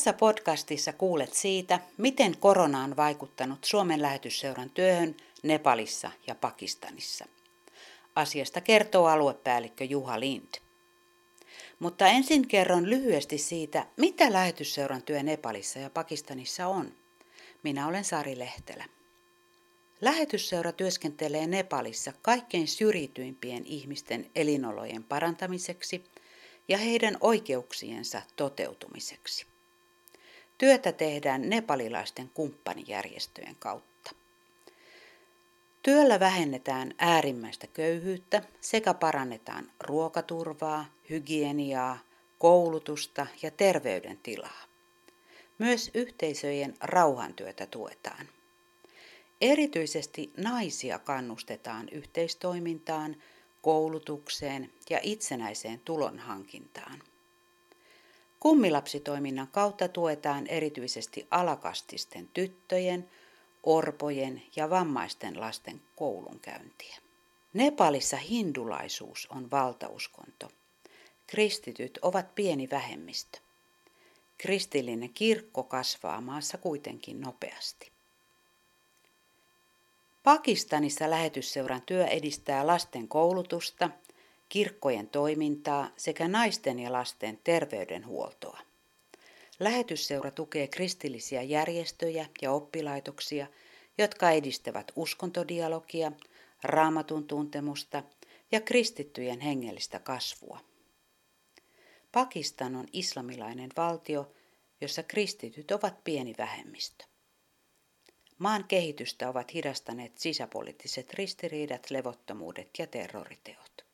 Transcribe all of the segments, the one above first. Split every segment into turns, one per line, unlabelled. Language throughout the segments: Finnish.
Tässä podcastissa kuulet siitä, miten korona on vaikuttanut Suomen lähetysseuran työhön Nepalissa ja Pakistanissa. Asiasta kertoo aluepäällikkö Juha Lind. Mutta ensin kerron lyhyesti siitä, mitä lähetysseuran työ Nepalissa ja Pakistanissa on. Minä olen Sari Lehtelä. Lähetysseura työskentelee Nepalissa kaikkein syrjityimpien ihmisten elinolojen parantamiseksi ja heidän oikeuksiensa toteutumiseksi. Työtä tehdään nepalilaisten kumppanijärjestöjen kautta. Työllä vähennetään äärimmäistä köyhyyttä sekä parannetaan ruokaturvaa, hygieniaa, koulutusta ja terveydentilaa. Myös yhteisöjen rauhantyötä tuetaan. Erityisesti naisia kannustetaan yhteistoimintaan, koulutukseen ja itsenäiseen tulonhankintaan. Kummilapsitoiminnan kautta tuetaan erityisesti alakastisten tyttöjen, orpojen ja vammaisten lasten koulunkäyntiä. Nepalissa hindulaisuus on valtauskonto. Kristityt ovat pieni vähemmistö. Kristillinen kirkko kasvaa maassa kuitenkin nopeasti. Pakistanissa lähetysseuran työ edistää lasten koulutusta, kirkkojen toimintaa sekä naisten ja lasten terveydenhuoltoa. Lähetysseura tukee kristillisiä järjestöjä ja oppilaitoksia, jotka edistävät uskontodialogia, raamatun tuntemusta ja kristittyjen hengellistä kasvua. Pakistan on islamilainen valtio, jossa kristityt ovat pieni vähemmistö. Maan kehitystä ovat hidastaneet sisäpoliittiset ristiriidat, levottomuudet ja terroriteot.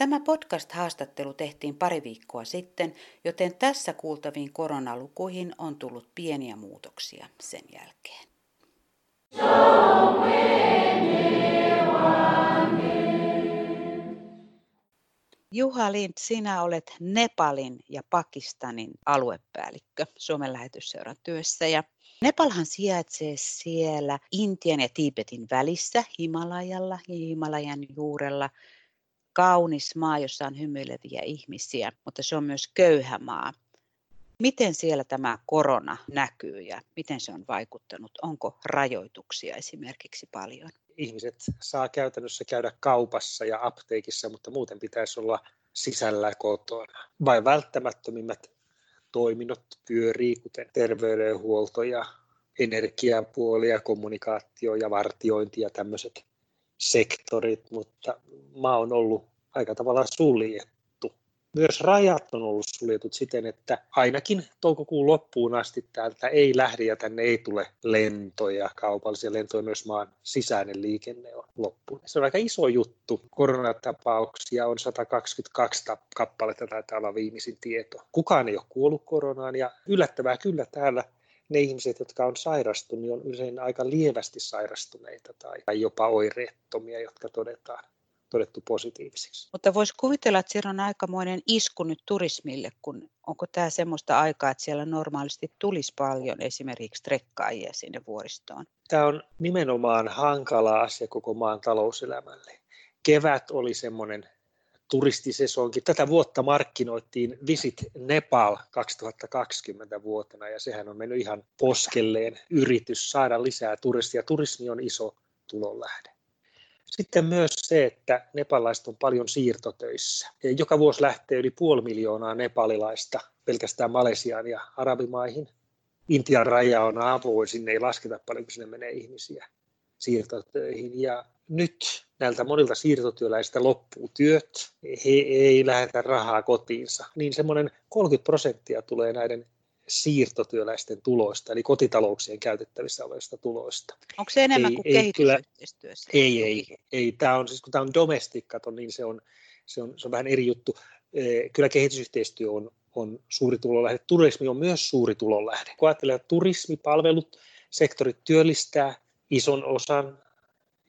Tämä podcast-haastattelu tehtiin pari viikkoa sitten, joten tässä kuultaviin koronalukuihin on tullut pieniä muutoksia sen jälkeen. Juha Lind, sinä olet Nepalin ja Pakistanin aluepäällikkö Suomen lähetysseuran työssä ja Nepalhan sijaitsee siellä Intian ja Tiibetin välissä Himalajalla ja Himalajan juurella. Kaunis maa, jossa on hymyileviä ihmisiä, mutta se on myös köyhä maa. Miten siellä tämä korona näkyy ja miten se on vaikuttanut? Onko rajoituksia esimerkiksi paljon?
Ihmiset saa käytännössä käydä kaupassa ja apteekissa, mutta muuten pitäisi olla sisällä kotona. Vain välttämättömimmät toiminnot pyörii, kuten terveydenhuolto ja energiapuoli ja kommunikaatio ja vartiointi ja tämmöiset sektorit, mutta maa on ollut aika tavalla suljettu myös rajat on ollut suljetut siten, että ainakin toukokuun loppuun asti täältä ei lähde ja tänne ei tule lentoja, kaupallisia lentoja, myös maan sisäinen liikenne on loppu. Se on aika iso juttu. Koronatapauksia on 122 kappaletta, taitaa olla viimeisin tieto. Kukaan ei ole kuollut koronaan ja yllättävää kyllä täällä ne ihmiset, jotka on sairastunut, niin on usein aika lievästi sairastuneita tai jopa oireettomia, jotka todetaan todettu positiivisiksi.
Mutta voisi kuvitella, että siellä on aikamoinen isku nyt turismille, kun onko tämä semmoista aikaa, että siellä normaalisti tulisi paljon esimerkiksi trekkaajia sinne vuoristoon?
Tämä on nimenomaan hankala asia koko maan talouselämälle. Kevät oli semmoinen turistisesonkin. Tätä vuotta markkinoittiin Visit Nepal 2020 vuotena ja sehän on mennyt ihan poskelleen yritys saada lisää turistia. Turismi on iso tulonlähde. Sitten myös se, että nepalaiset on paljon siirtotöissä. Joka vuosi lähtee yli puoli miljoonaa nepalilaista pelkästään Malesiaan ja Arabimaihin. Intian raja on avoin, sinne ei lasketa paljon, kun sinne menee ihmisiä siirtotöihin. Ja nyt näiltä monilta siirtotyöläisistä loppuu työt, he ei lähetä rahaa kotiinsa, niin semmoinen 30 prosenttia tulee näiden siirtotyöläisten tuloista, eli kotitalouksien käytettävissä olevista tuloista.
Onko se enemmän ei, kuin ei, kehitysyhteistyössä?
Ei, ei, ei. Tämä on, siis kun tämä on domestic kato, niin se on, se, on, se on vähän eri juttu. Kyllä kehitysyhteistyö on, on suuri tulonlähde. Turismi on myös suuri tulonlähde. Kun ajattelee, että turismipalvelut, sektorit työllistää ison osan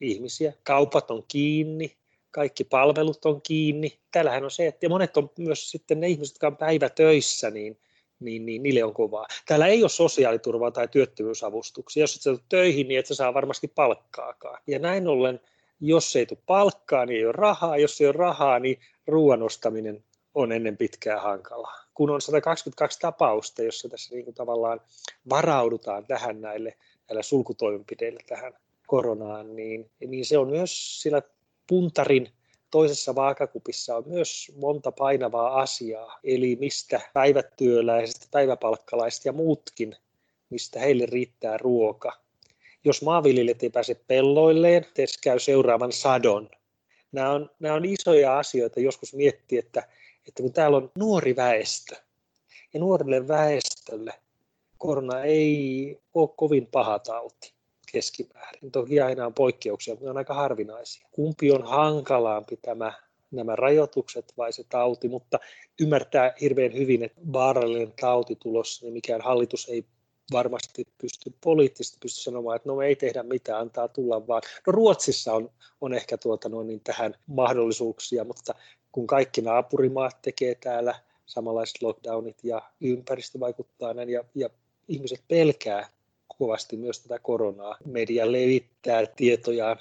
ihmisiä, kaupat on kiinni, kaikki palvelut on kiinni. Täällähän on se, että monet on myös sitten ne ihmiset, jotka on päivätöissä, niin – niin, niin niille on kovaa. Täällä ei ole sosiaaliturvaa tai työttömyysavustuksia. Jos et sä töihin, niin et sä saa varmasti palkkaakaan. Ja näin ollen, jos ei tule palkkaa, niin ei ole rahaa. Jos ei ole rahaa, niin ruoan ostaminen on ennen pitkää hankalaa. kun on 122 tapausta, jossa tässä niin kuin tavallaan varaudutaan tähän näille, näille sulkutoimenpiteille tähän koronaan, niin, niin se on myös sillä puntarin toisessa vaakakupissa on myös monta painavaa asiaa, eli mistä päivätyöläiset, päiväpalkkalaiset ja muutkin, mistä heille riittää ruoka. Jos maanviljelijät ei pääse pelloilleen, TES käy seuraavan sadon. Nämä on, nämä on isoja asioita joskus miettiä, että, että kun täällä on nuori väestö, ja nuorille väestölle korona ei ole kovin paha tauti keskimäärin. Toki aina on poikkeuksia, mutta ne on aika harvinaisia. Kumpi on hankalaampi tämä nämä rajoitukset vai se tauti, mutta ymmärtää hirveän hyvin, että vaarallinen tauti tulossa, niin mikään hallitus ei varmasti pysty poliittisesti pysty sanomaan, että no me ei tehdä mitään, antaa tulla vaan. No Ruotsissa on, on ehkä tuota no, niin tähän mahdollisuuksia, mutta kun kaikki naapurimaat tekee täällä samanlaiset lockdownit ja ympäristö vaikuttaa näin ja, ja ihmiset pelkää kovasti myös tätä koronaa. Media levittää tietojaan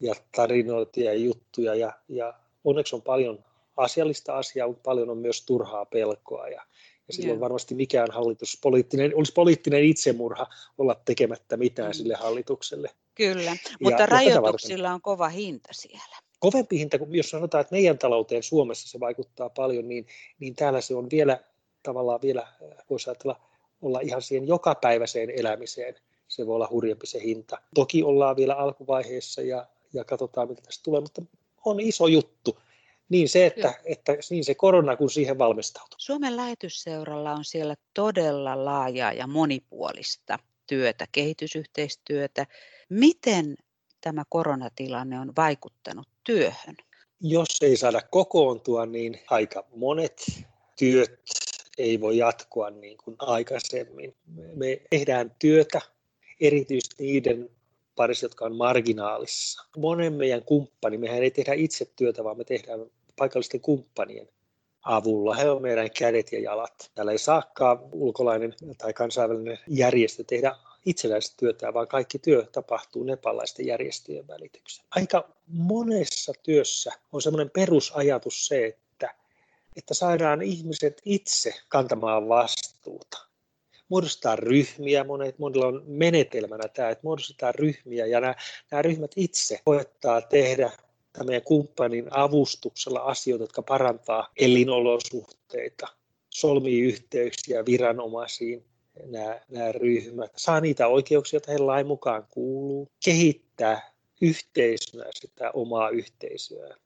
ja tarinoita ja juttuja ja, ja onneksi on paljon asiallista asiaa, mutta paljon on myös turhaa pelkoa ja, ja silloin yeah. varmasti mikään hallitus, poliittinen, olisi poliittinen itsemurha olla tekemättä mitään mm. sille hallitukselle.
Kyllä, mutta ja, rajoituksilla on kova hinta siellä.
Kovempi hinta, jos sanotaan, että meidän talouteen Suomessa se vaikuttaa paljon, niin, niin täällä se on vielä tavallaan vielä, voisi ajatella, olla ihan siihen jokapäiväiseen elämiseen. Se voi olla hurjempi se hinta. Toki ollaan vielä alkuvaiheessa ja, ja katsotaan, mitä tästä tulee, mutta on iso juttu. Niin se, että, että niin se korona, kun siihen valmistautuu.
Suomen lähetysseuralla on siellä todella laajaa ja monipuolista työtä, kehitysyhteistyötä. Miten tämä koronatilanne on vaikuttanut työhön?
Jos ei saada kokoontua, niin aika monet työt ei voi jatkua niin kuin aikaisemmin. Me tehdään työtä erityisesti niiden parissa, jotka on marginaalissa. Monen meidän kumppani, mehän ei tehdä itse työtä, vaan me tehdään paikallisten kumppanien avulla. He on meidän kädet ja jalat. Täällä ei saakkaan ulkolainen tai kansainvälinen järjestö tehdä itsenäistä työtä, vaan kaikki työ tapahtuu nepalaisten järjestöjen välityksellä. Aika monessa työssä on semmoinen perusajatus se, että, että saadaan ihmiset itse kantamaan vastuuta. Muodostaa ryhmiä, monet, monilla on menetelmänä tämä, että muodostetaan ryhmiä ja nämä, nämä ryhmät itse koettaa tehdä tämän kumppanin avustuksella asioita, jotka parantaa elinolosuhteita, solmii yhteyksiä viranomaisiin, nämä, nämä ryhmät, saa niitä oikeuksia, joita heidän lain mukaan kuuluu, kehittää yhteisönä sitä omaa yhteisöään.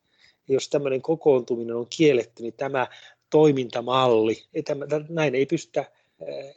Jos tämmöinen kokoontuminen on kielletty, niin tämä toimintamalli, tämä, näin ei pystytä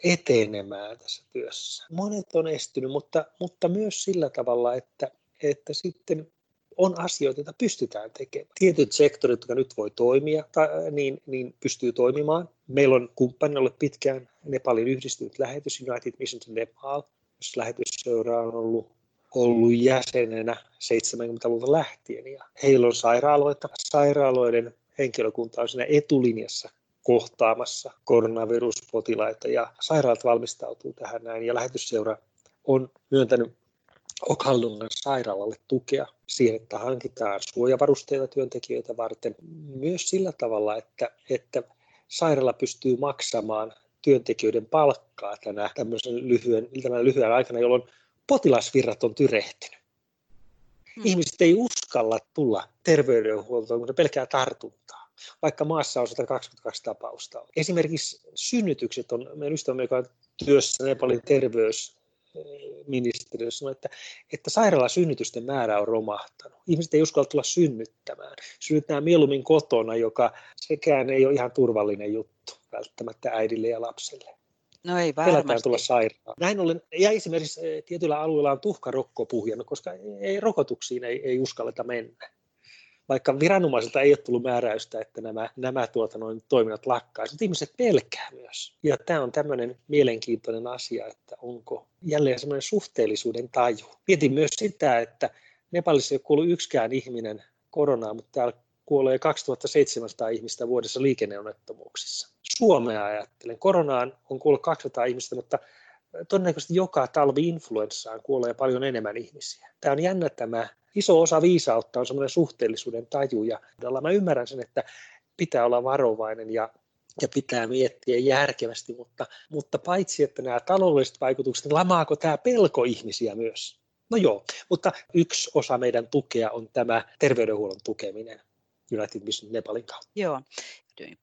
etenemään tässä työssä. Monet on estynyt, mutta, mutta myös sillä tavalla, että, että sitten on asioita, joita pystytään tekemään. Tietyt sektorit, jotka nyt voi toimia, tai, niin, niin pystyy toimimaan. Meillä on kumppani ollut pitkään Nepalin yhdistynyt lähetys United Mission to Nepal, jos lähetysseura on ollut, ollut jäsenenä 70-luvulta lähtien. Ja heillä on sairaaloita. Sairaaloiden henkilökunta on siinä etulinjassa kohtaamassa koronaviruspotilaita ja sairaalat valmistautuu tähän näin ja lähetysseura on myöntänyt Okallungan sairaalalle tukea siihen, että hankitaan suojavarusteita työntekijöitä varten myös sillä tavalla, että, että sairaala pystyy maksamaan työntekijöiden palkkaa tänä tämmöisen lyhyen, tämän lyhyen aikana, jolloin potilasvirrat on tyrehtynyt. Hmm. Ihmiset ei uskalla tulla terveydenhuoltoon, kun se pelkää tartuntaa vaikka maassa on 122 tapausta. Esimerkiksi synnytykset on, meidän ystävämme, joka on työssä Nepalin terveysministeriössä, sanoi, että, että sairaalasynnytysten määrä on romahtanut. Ihmiset ei uskalla tulla synnyttämään. Synnyttää mieluummin kotona, joka sekään ei ole ihan turvallinen juttu välttämättä äidille ja lapselle.
No ei varmasti. Pelätään
tulla sairaan. Näin ollen, ja esimerkiksi eh, tietyillä alueilla on tuhkarokko puhjennut, koska ei, rokotuksiin ei, ei uskalleta mennä vaikka viranomaisilta ei ole tullut määräystä, että nämä, nämä tuota, noin toiminnat lakkaisivat, mutta ihmiset pelkää myös. Ja tämä on tämmöinen mielenkiintoinen asia, että onko jälleen semmoinen suhteellisuuden taju. Mietin myös sitä, että Nepalissa ei ole kuollut yksikään ihminen koronaan, mutta täällä kuolee 2700 ihmistä vuodessa liikenneonnettomuuksissa. Suomea ajattelen. Koronaan on kuollut 200 ihmistä, mutta todennäköisesti joka talvi influenssaan kuolee paljon enemmän ihmisiä. Tämä on jännä tämä iso osa viisautta on semmoinen suhteellisuuden taju ja mä ymmärrän sen, että pitää olla varovainen ja, ja pitää miettiä järkevästi, mutta, mutta paitsi että nämä taloudelliset vaikutukset, niin lamaako tämä pelko ihmisiä myös? No joo, mutta yksi osa meidän tukea on tämä terveydenhuollon tukeminen United Mission Nepalin kautta.
Joo,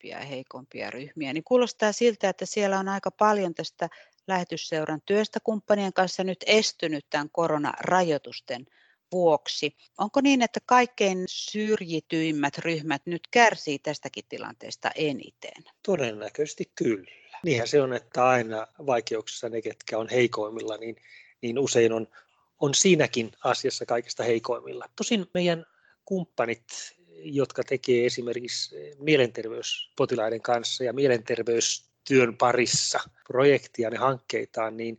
ja heikompia ryhmiä, niin kuulostaa siltä, että siellä on aika paljon tästä lähetysseuran työstä kumppanien kanssa nyt estynyt tämän koronarajoitusten vuoksi. Onko niin, että kaikkein syrjityimmät ryhmät nyt kärsii tästäkin tilanteesta eniten?
Todennäköisesti kyllä. Niinhän se on, että aina vaikeuksissa ne, ketkä on heikoimmilla, niin, niin usein on, on siinäkin asiassa kaikista heikoimmilla. Tosin meidän kumppanit, jotka tekee esimerkiksi mielenterveyspotilaiden kanssa ja mielenterveystyön parissa projektia ja hankkeitaan, niin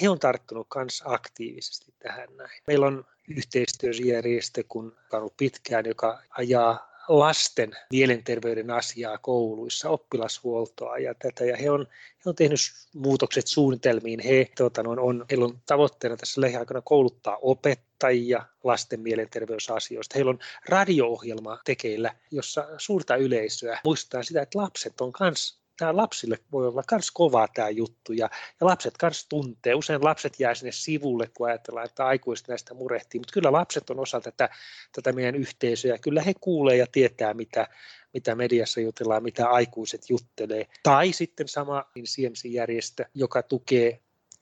he on tarttunut myös aktiivisesti tähän näin. Meillä on yhteistyöjärjestö, kun on ollut pitkään, joka ajaa lasten mielenterveyden asiaa kouluissa, oppilashuoltoa ja tätä. Ja he on, he on tehnyt muutokset suunnitelmiin. He, tuota, on, on, heillä on tavoitteena tässä lähiaikana kouluttaa opettajia lasten mielenterveysasioista. Heillä on radio-ohjelma tekeillä, jossa suurta yleisöä muistetaan sitä, että lapset on myös tämä lapsille voi olla myös kova tämä juttu ja, ja lapset myös tuntee. Usein lapset jää sinne sivulle, kun ajatellaan, että aikuiset näistä murehtii, mutta kyllä lapset on osa tätä, tätä meidän yhteisöä. Kyllä he kuulee ja tietää, mitä, mitä mediassa jutellaan, mitä aikuiset juttelee. Tai sitten sama CMC-järjestö, joka tukee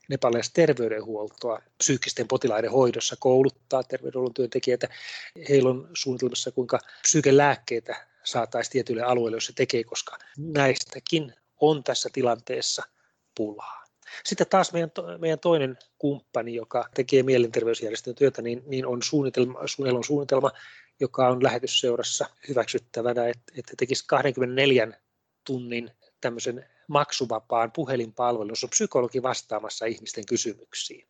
nepalilaista terveydenhuoltoa psyykkisten potilaiden hoidossa, kouluttaa terveydenhuollon työntekijöitä. Heillä on suunnitelmassa, kuinka psyykelääkkeitä saataisiin tietyille alueille, jos se tekee, koska näistäkin on tässä tilanteessa pulaa. Sitten taas meidän, meidän toinen kumppani, joka tekee mielenterveysjärjestön työtä, niin, niin on suunnitelma, on suunnitelma, joka on lähetysseurassa hyväksyttävänä, että, että tekisi 24 tunnin tämmöisen maksuvapaan puhelinpalvelun, jossa on psykologi vastaamassa ihmisten kysymyksiin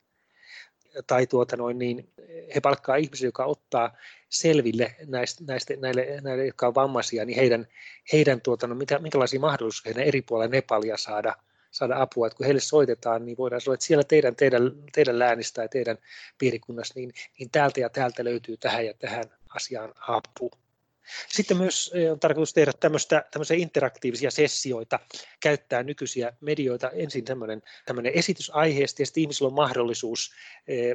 tai tuota noin, niin he palkkaa ihmisiä, joka ottaa selville näistä, näistä näille, näille, jotka on vammaisia, niin heidän, heidän tuota, no, mitä, minkälaisia mahdollisuuksia heidän eri puolilla Nepalia saada, saada apua. Että kun heille soitetaan, niin voidaan sanoa, että siellä teidän, teidän, teidän läänistä ja teidän piirikunnassa, niin, niin täältä ja täältä löytyy tähän ja tähän asiaan apu. Sitten myös on tarkoitus tehdä tämmöistä, tämmöisiä interaktiivisia sessioita, käyttää nykyisiä medioita. Ensin tämmöinen, tämmöinen esitys aiheesta ja sitten ihmisillä on mahdollisuus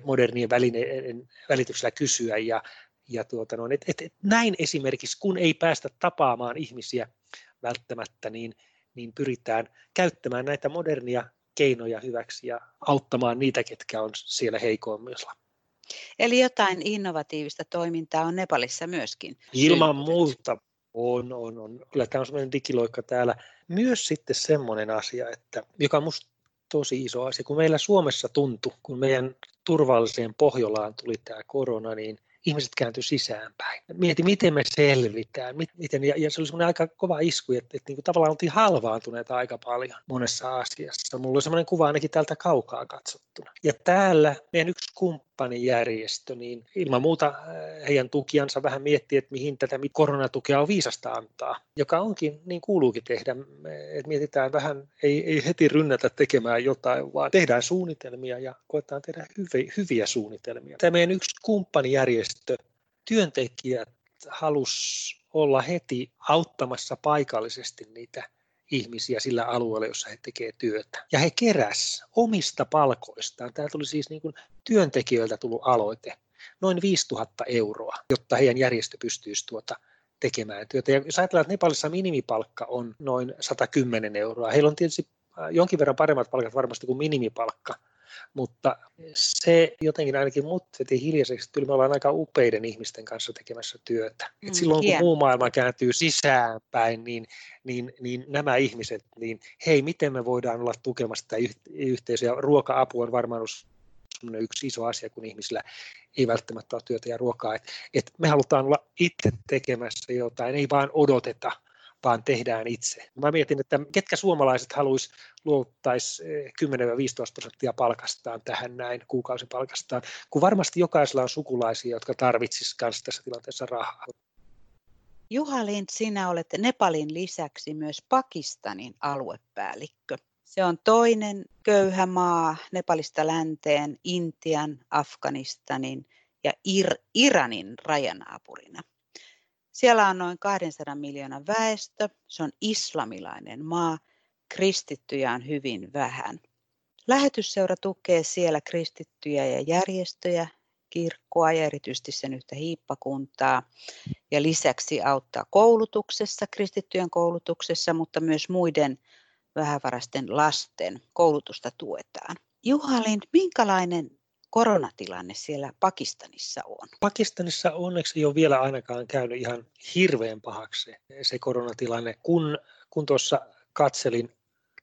modernien välineiden välityksellä kysyä ja, ja tuota no, et, et, et näin esimerkiksi, kun ei päästä tapaamaan ihmisiä välttämättä, niin, niin pyritään käyttämään näitä modernia keinoja hyväksi ja auttamaan niitä, ketkä on siellä heikoimmilla.
Eli jotain innovatiivista toimintaa on Nepalissa myöskin.
Ilman muuta on, on, on. Kyllä tämä on sellainen digiloikka täällä. Myös sitten semmoinen asia, että, joka on minusta tosi iso asia, kun meillä Suomessa tuntui, kun meidän turvalliseen Pohjolaan tuli tämä korona, niin ihmiset kääntyi sisäänpäin. Mieti, miten me selvitään. Miten, ja, ja se oli semmoinen aika kova isku, että, että niin kuin tavallaan oltiin halvaantuneita aika paljon monessa asiassa. Mulla oli semmoinen kuva ainakin täältä kaukaa katsottuna. Ja täällä meidän yksi kumppanijärjestö, niin ilman muuta äh, heidän tukiansa vähän miettii, että mihin tätä koronatukea on viisasta antaa, joka onkin, niin kuuluukin tehdä, että mietitään vähän, ei, ei heti rynnätä tekemään jotain, vaan tehdään suunnitelmia ja koetaan tehdä hyviä, hyviä suunnitelmia. Tämä meidän yksi kumppanijärjestö, työntekijät halus olla heti auttamassa paikallisesti niitä ihmisiä sillä alueella, jossa he tekevät työtä. Ja he keräs omista palkoistaan. Tämä tuli siis niin kuin työntekijöiltä tullut aloite, noin 5000 euroa, jotta heidän järjestö pystyisi tuota tekemään työtä. Ja jos ajatellaan, että Nepalissa minimipalkka on noin 110 euroa, heillä on tietysti jonkin verran paremmat palkat varmasti kuin minimipalkka, mutta se jotenkin ainakin mut veti hiljaiseksi, että me ollaan aika upeiden ihmisten kanssa tekemässä työtä. Mm, Et silloin kun muu maailma kääntyy sisäänpäin, niin, niin, niin nämä ihmiset, niin hei, miten me voidaan olla tukemassa tätä yhteisöä. Ruoka-apu on varmaan yksi iso asia, kun ihmisillä ei välttämättä ole työtä ja ruokaa. Et, et me halutaan olla itse tekemässä jotain, ei vaan odoteta – vaan tehdään itse. Mä mietin, että ketkä suomalaiset haluaisi luovuttaisi 10-15 prosenttia palkastaan tähän näin, kuukausipalkastaan, kun varmasti jokaisella on sukulaisia, jotka tarvitsisivat myös tässä tilanteessa rahaa.
Juha Lind, sinä olet Nepalin lisäksi myös Pakistanin aluepäällikkö. Se on toinen köyhä maa Nepalista länteen, Intian, Afganistanin ja Ir- Iranin rajanaapurina. Siellä on noin 200 miljoonan väestö, se on islamilainen maa, kristittyjä on hyvin vähän. Lähetysseura tukee siellä kristittyjä ja järjestöjä, kirkkoa ja erityisesti sen yhtä hiippakuntaa. Ja lisäksi auttaa koulutuksessa, kristittyjen koulutuksessa, mutta myös muiden vähävaraisten lasten koulutusta tuetaan. Juha Lind, minkälainen koronatilanne siellä Pakistanissa on?
Pakistanissa onneksi ei ole vielä ainakaan käynyt ihan hirveän pahaksi se koronatilanne. Kun, kun tuossa katselin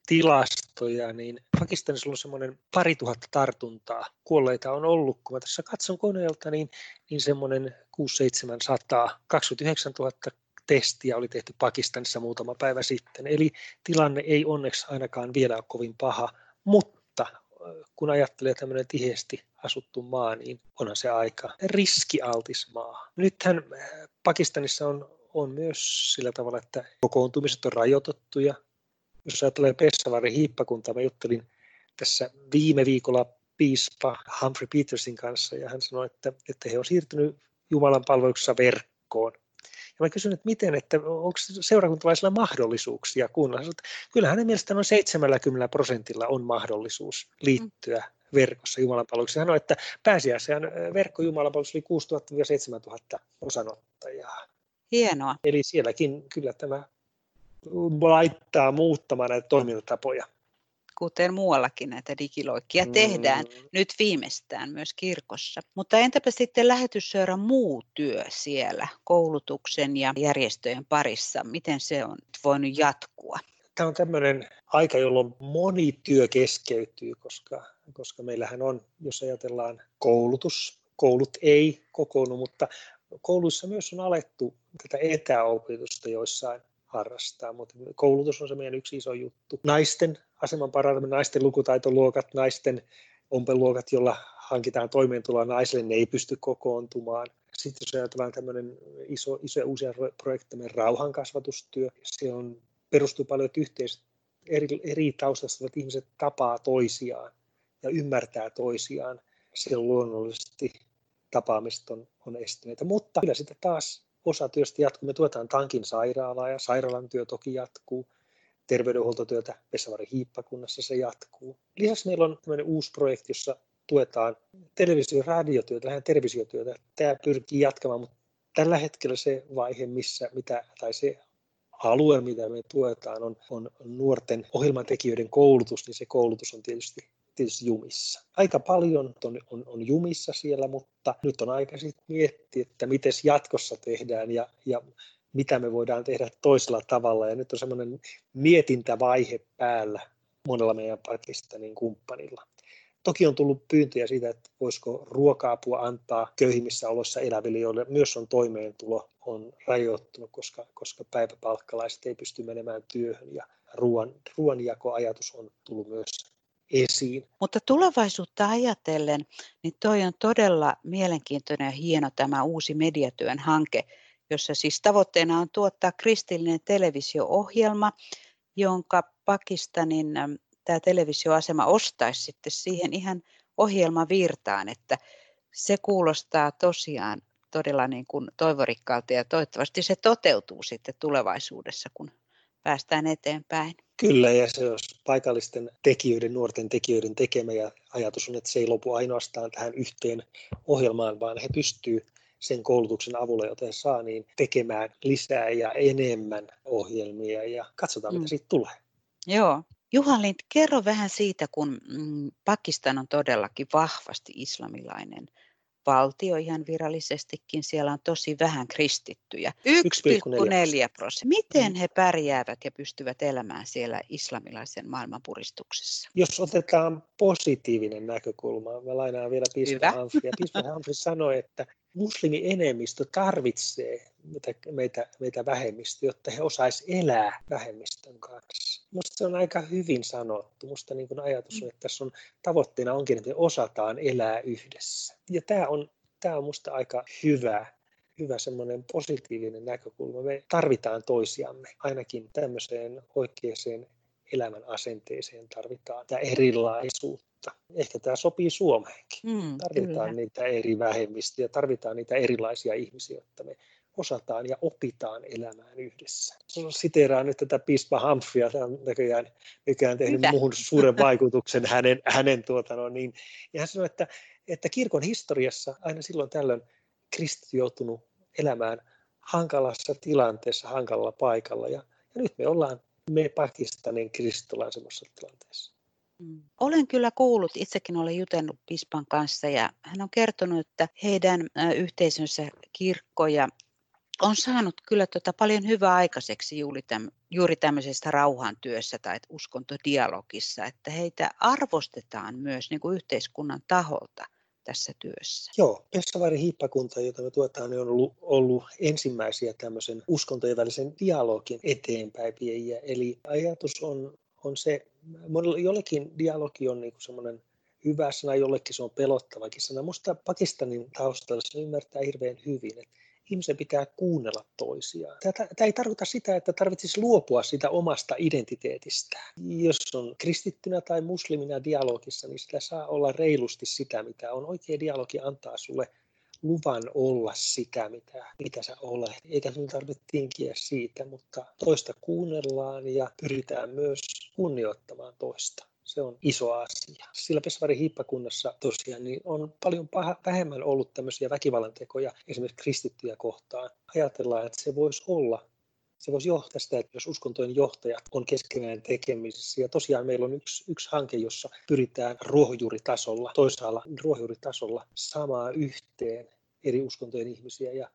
tilastoja, niin Pakistanissa on semmoinen pari tuhatta tartuntaa. Kuolleita on ollut, kun mä tässä katson koneelta, niin, niin semmoinen 6-700, 29 000 testiä oli tehty Pakistanissa muutama päivä sitten. Eli tilanne ei onneksi ainakaan vielä ole kovin paha, mutta kun ajattelee tämmöinen tiheesti asuttu maa, niin onhan se aika riskialtis maa. Nythän Pakistanissa on, on myös sillä tavalla, että kokoontumiset on rajoitettuja, jos ajattelee Pessavarin hiippakuntaa, mä juttelin tässä viime viikolla piispa Humphrey Petersin kanssa ja hän sanoi, että, että he on siirtynyt Jumalan palveluksessa verkkoon. Ja mä kysyin, että miten, että onko seurakuntalaisilla mahdollisuuksia kuunnella. Kyllä hänen mielestään noin 70 prosentilla on mahdollisuus liittyä verkossa Jumalan palveluksessa. Hän sanoi, että pääsiäisen verkko Jumalan palveluksessa oli 6000-7000 osanottajaa.
Hienoa.
Eli sielläkin kyllä tämä laittaa muuttamaan näitä toimintatapoja.
Kuten muuallakin näitä digiloikkia mm. tehdään nyt viimeistään myös kirkossa. Mutta entäpä sitten lähetysseuran muu työ siellä koulutuksen ja järjestöjen parissa? Miten se on voinut jatkua?
Tämä on tämmöinen aika, jolloin moni työ keskeytyy, koska, koska meillähän on, jos ajatellaan koulutus, koulut ei kokoonnu, mutta kouluissa myös on alettu tätä etäopetusta joissain harrastaa, mutta koulutus on se meidän yksi iso juttu. Naisten aseman parantaminen, naisten lukutaitoluokat, naisten ompeluokat, jolla hankitaan toimeentuloa naisille, ne ei pysty kokoontumaan. Sitten jos ajatellaan tämmöinen iso, iso uusia tämmöinen rauhankasvatustyö, se on, perustuu paljon, että yhteiset eri, eri taustasta olevat ihmiset tapaa toisiaan ja ymmärtää toisiaan. on luonnollisesti tapaamiset on, on estyneitä, mutta kyllä sitä taas osa työstä jatkuu. Me tuetaan Tankin sairaalaa ja sairaalan työ toki jatkuu. Terveydenhuoltotyötä Vessavari hiippakunnassa se jatkuu. Lisäksi meillä on tämmöinen uusi projekti, jossa tuetaan televisio- ja radiotyötä, lähinnä televisiotyötä. Tämä pyrkii jatkamaan, mutta tällä hetkellä se vaihe, missä, mitä, tai se alue, mitä me tuetaan, on, on nuorten ohjelmantekijöiden koulutus, niin se koulutus on tietysti tietysti jumissa. Aika paljon on, on, on jumissa siellä, mutta nyt on aika sitten miettiä, että miten jatkossa tehdään ja, ja mitä me voidaan tehdä toisella tavalla. Ja nyt on semmoinen mietintävaihe päällä monella meidän Pakistanin kumppanilla. Toki on tullut pyyntöjä siitä, että voisiko ruoka-apua antaa köyhimmissä oloissa eläville, joille myös on toimeentulo on rajoittunut, koska, koska päiväpalkkalaiset ei pysty menemään työhön ja ruoan, ruoanjakoajatus on tullut myös esiin.
Mutta tulevaisuutta ajatellen, niin toi on todella mielenkiintoinen ja hieno tämä uusi mediatyön hanke, jossa siis tavoitteena on tuottaa kristillinen televisio-ohjelma, jonka Pakistanin tämä televisioasema ostaisi sitten siihen ihan ohjelmavirtaan, että se kuulostaa tosiaan todella niin kuin toivorikkaalta ja toivottavasti se toteutuu sitten tulevaisuudessa, kun päästään eteenpäin.
Kyllä, ja se on paikallisten tekijöiden, nuorten tekijöiden tekemä, ja ajatus on, että se ei lopu ainoastaan tähän yhteen ohjelmaan, vaan he pystyvät sen koulutuksen avulla, jota he saa, niin tekemään lisää ja enemmän ohjelmia, ja katsotaan, mitä mm. siitä tulee.
Joo. Juha Lind, kerro vähän siitä, kun mm, Pakistan on todellakin vahvasti islamilainen valtio ihan virallisestikin, siellä on tosi vähän kristittyjä. 1,4 prosenttia. Miten mm. he pärjäävät ja pystyvät elämään siellä islamilaisen maailmanpuristuksessa?
Jos otetaan positiivinen näkökulma, mä lainaan vielä Piispa Humphrey. Piispa Humphrey sanoi, että muslimi-enemmistö tarvitsee meitä, meitä, meitä vähemmistö, jotta he osaisivat elää vähemmistön kanssa. Minusta se on aika hyvin sanottu. Minusta niin kuin ajatus on, että tässä on tavoitteena onkin, että me osataan elää yhdessä. Ja tämä on, tämä on minusta aika hyvä, hyvä semmoinen positiivinen näkökulma. Me tarvitaan toisiamme, ainakin tämmöiseen oikeaan elämän asenteeseen tarvitaan tämä erilaisuutta. Ehkä tämä sopii Suomeenkin. Mm, tarvitaan kyllä. niitä eri vähemmistöjä, tarvitaan niitä erilaisia ihmisiä, jotta me osataan ja opitaan elämään yhdessä. Siteeraan nyt tätä piispa Humphreyä, tämä on näköjään, on tehnyt Hyvä. muuhun suuren vaikutuksen hänen, hänen tuota, no niin. Ja hän sanoi, että, että kirkon historiassa aina silloin tällöin kristi joutunut elämään hankalassa tilanteessa, hankalalla paikalla. Ja, ja nyt me ollaan me Pakistanin kristitollaan semmoisessa tilanteessa.
Mm. Olen kyllä kuullut, itsekin olen jutellut Pispan kanssa ja hän on kertonut, että heidän yhteisönsä kirkkoja on saanut kyllä tota paljon hyvää aikaiseksi juuri, täm, juuri tämmöisessä rauhantyössä tai uskontodialogissa, että heitä arvostetaan myös niin kuin yhteiskunnan taholta tässä työssä.
Joo, Pessavari hiippakunta, jota me tuetaan, niin on ollut, ollut ensimmäisiä tämmöisen uskontojen välisen dialogin eteenpäin viejiä. Eli ajatus on, on se, jollekin dialogi on niin semmoinen hyvä sana, jollekin se on pelottavakin sana. Musta Pakistanin taustalla se ymmärtää hirveän hyvin, että ihmisen pitää kuunnella toisiaan. Tämä, ei tarkoita sitä, että tarvitsisi luopua sitä omasta identiteetistään. Jos on kristittynä tai muslimina dialogissa, niin sitä saa olla reilusti sitä, mitä on. Oikea dialogi antaa sulle luvan olla sitä, mitä, mitä sä olet. Eikä sinun tarvitse tinkiä siitä, mutta toista kuunnellaan ja pyritään myös kunnioittamaan toista se on iso asia. Sillä Pesvarin hiippakunnassa tosiaan niin on paljon paha, vähemmän ollut tämmöisiä väkivallan tekoja esimerkiksi kristittyjä kohtaan. Ajatellaan, että se voisi olla se voisi johtaa sitä, että jos uskontojen johtajat on keskenään tekemisissä. Ja tosiaan meillä on yksi, yksi hanke, jossa pyritään ruohonjuuritasolla, toisaalla ruohonjuuritasolla saamaan yhteen eri uskontojen ihmisiä ja,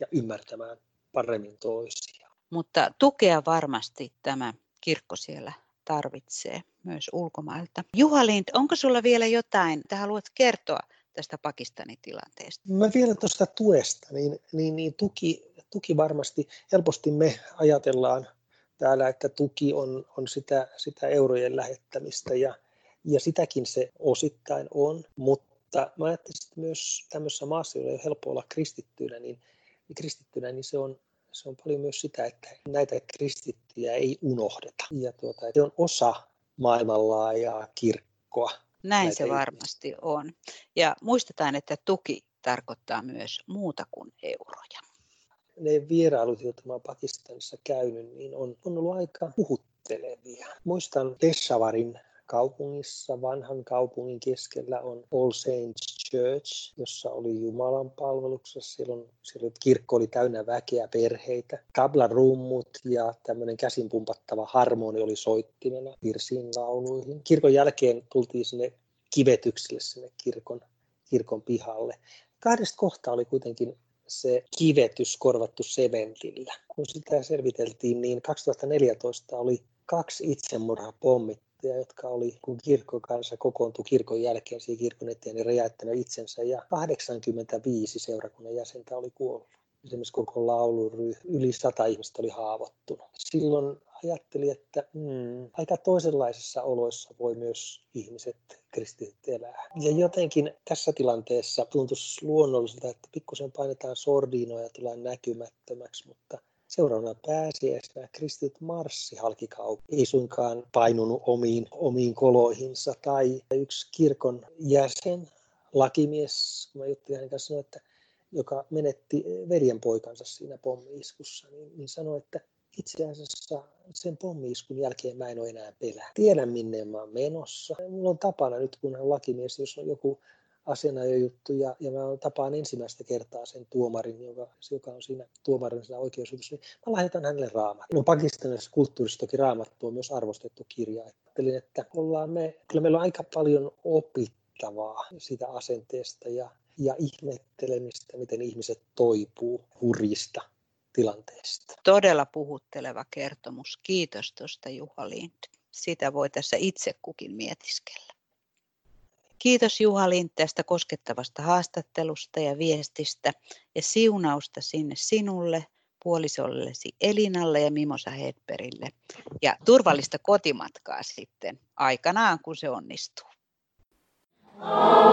ja ymmärtämään paremmin toisia.
Mutta tukea varmasti tämä kirkko siellä tarvitsee myös ulkomailta. Juha Lind, onko sulla vielä jotain, että haluat kertoa tästä Pakistanin tilanteesta?
Mä vielä tuosta tuesta, niin, niin, niin tuki, tuki varmasti, helposti me ajatellaan täällä, että tuki on, on sitä, sitä eurojen lähettämistä ja, ja sitäkin se osittain on, mutta mä ajattelisin, että myös tämmöisessä maassa, jolla ei ole helppo olla kristittynä, niin, niin kristittynä, niin se on, se on paljon myös sitä, että näitä kristittyjä ei unohdeta. Ja tuota, se on osa maailmanlaajaa kirkkoa.
Näin se varmasti on. Ja muistetaan, että tuki tarkoittaa myös muuta kuin euroja.
Ne vierailut, joita olen Pakistanissa käynyt, niin on, on ollut aika puhuttelevia. Muistan Peshavarin kaupungissa, vanhan kaupungin keskellä on All Saints Church, jossa oli Jumalan palveluksessa. Silloin, silloin kirkko oli täynnä väkeä, perheitä. Kablan rummut ja tämmöinen käsinpumpattava harmoni oli soittimena virsiin lauluihin. Kirkon jälkeen tultiin sinne kivetyksille sinne kirkon, kirkon pihalle. Kahdesta kohtaa oli kuitenkin se kivetys korvattu sementillä. Kun sitä selviteltiin, niin 2014 oli kaksi itsemurhapommit opettajia, jotka oli, kun kirkon kanssa kokoontui kirkon jälkeen siihen kirkon eteen, niin räjäyttänyt itsensä ja 85 seurakunnan jäsentä oli kuollut. Esimerkiksi koko lauluryh, yli sata ihmistä oli haavoittunut. Silloin ajattelin, että mm, aika toisenlaisissa oloissa voi myös ihmiset kristityt elää. Ja jotenkin tässä tilanteessa tuntuisi luonnolliselta, että pikkusen painetaan sordiinoja ja tulee näkymättömäksi, mutta Seuraavana pääsiäisenä kristit marssi halkikaupunki, ei suinkaan painunut omiin, omiin koloihinsa. Tai yksi kirkon jäsen, lakimies, kun mä juttelin hänen kanssa, sanoi, että joka menetti veljenpoikansa siinä pommiiskussa, niin, niin sanoi, että itse asiassa sen pommiiskun jälkeen mä en ole enää pelää. Tiedän minne mä oon menossa. Mulla on tapana nyt, kun on lakimies, jos on joku asianajojuttu ja, ja mä tapaan ensimmäistä kertaa sen tuomarin, joka, joka on siinä tuomarin oikeusjutussa, niin mä lahjoitan hänelle raamattu. No Pakistanissa kulttuurissa toki raamattu on myös arvostettu kirja. Ajattelin, että ollaan me, kyllä meillä on aika paljon opittavaa siitä asenteesta ja, ja ihmettelemistä, miten ihmiset toipuu hurjista tilanteista.
Todella puhutteleva kertomus. Kiitos tuosta Juha Lind. Sitä voi tässä itse kukin mietiskellä. Kiitos Juha Lind tästä koskettavasta haastattelusta ja viestistä ja siunausta sinne sinulle, puolisollesi Elinalle ja Mimosa Hedberille. Ja turvallista kotimatkaa sitten aikanaan, kun se onnistuu. Oh,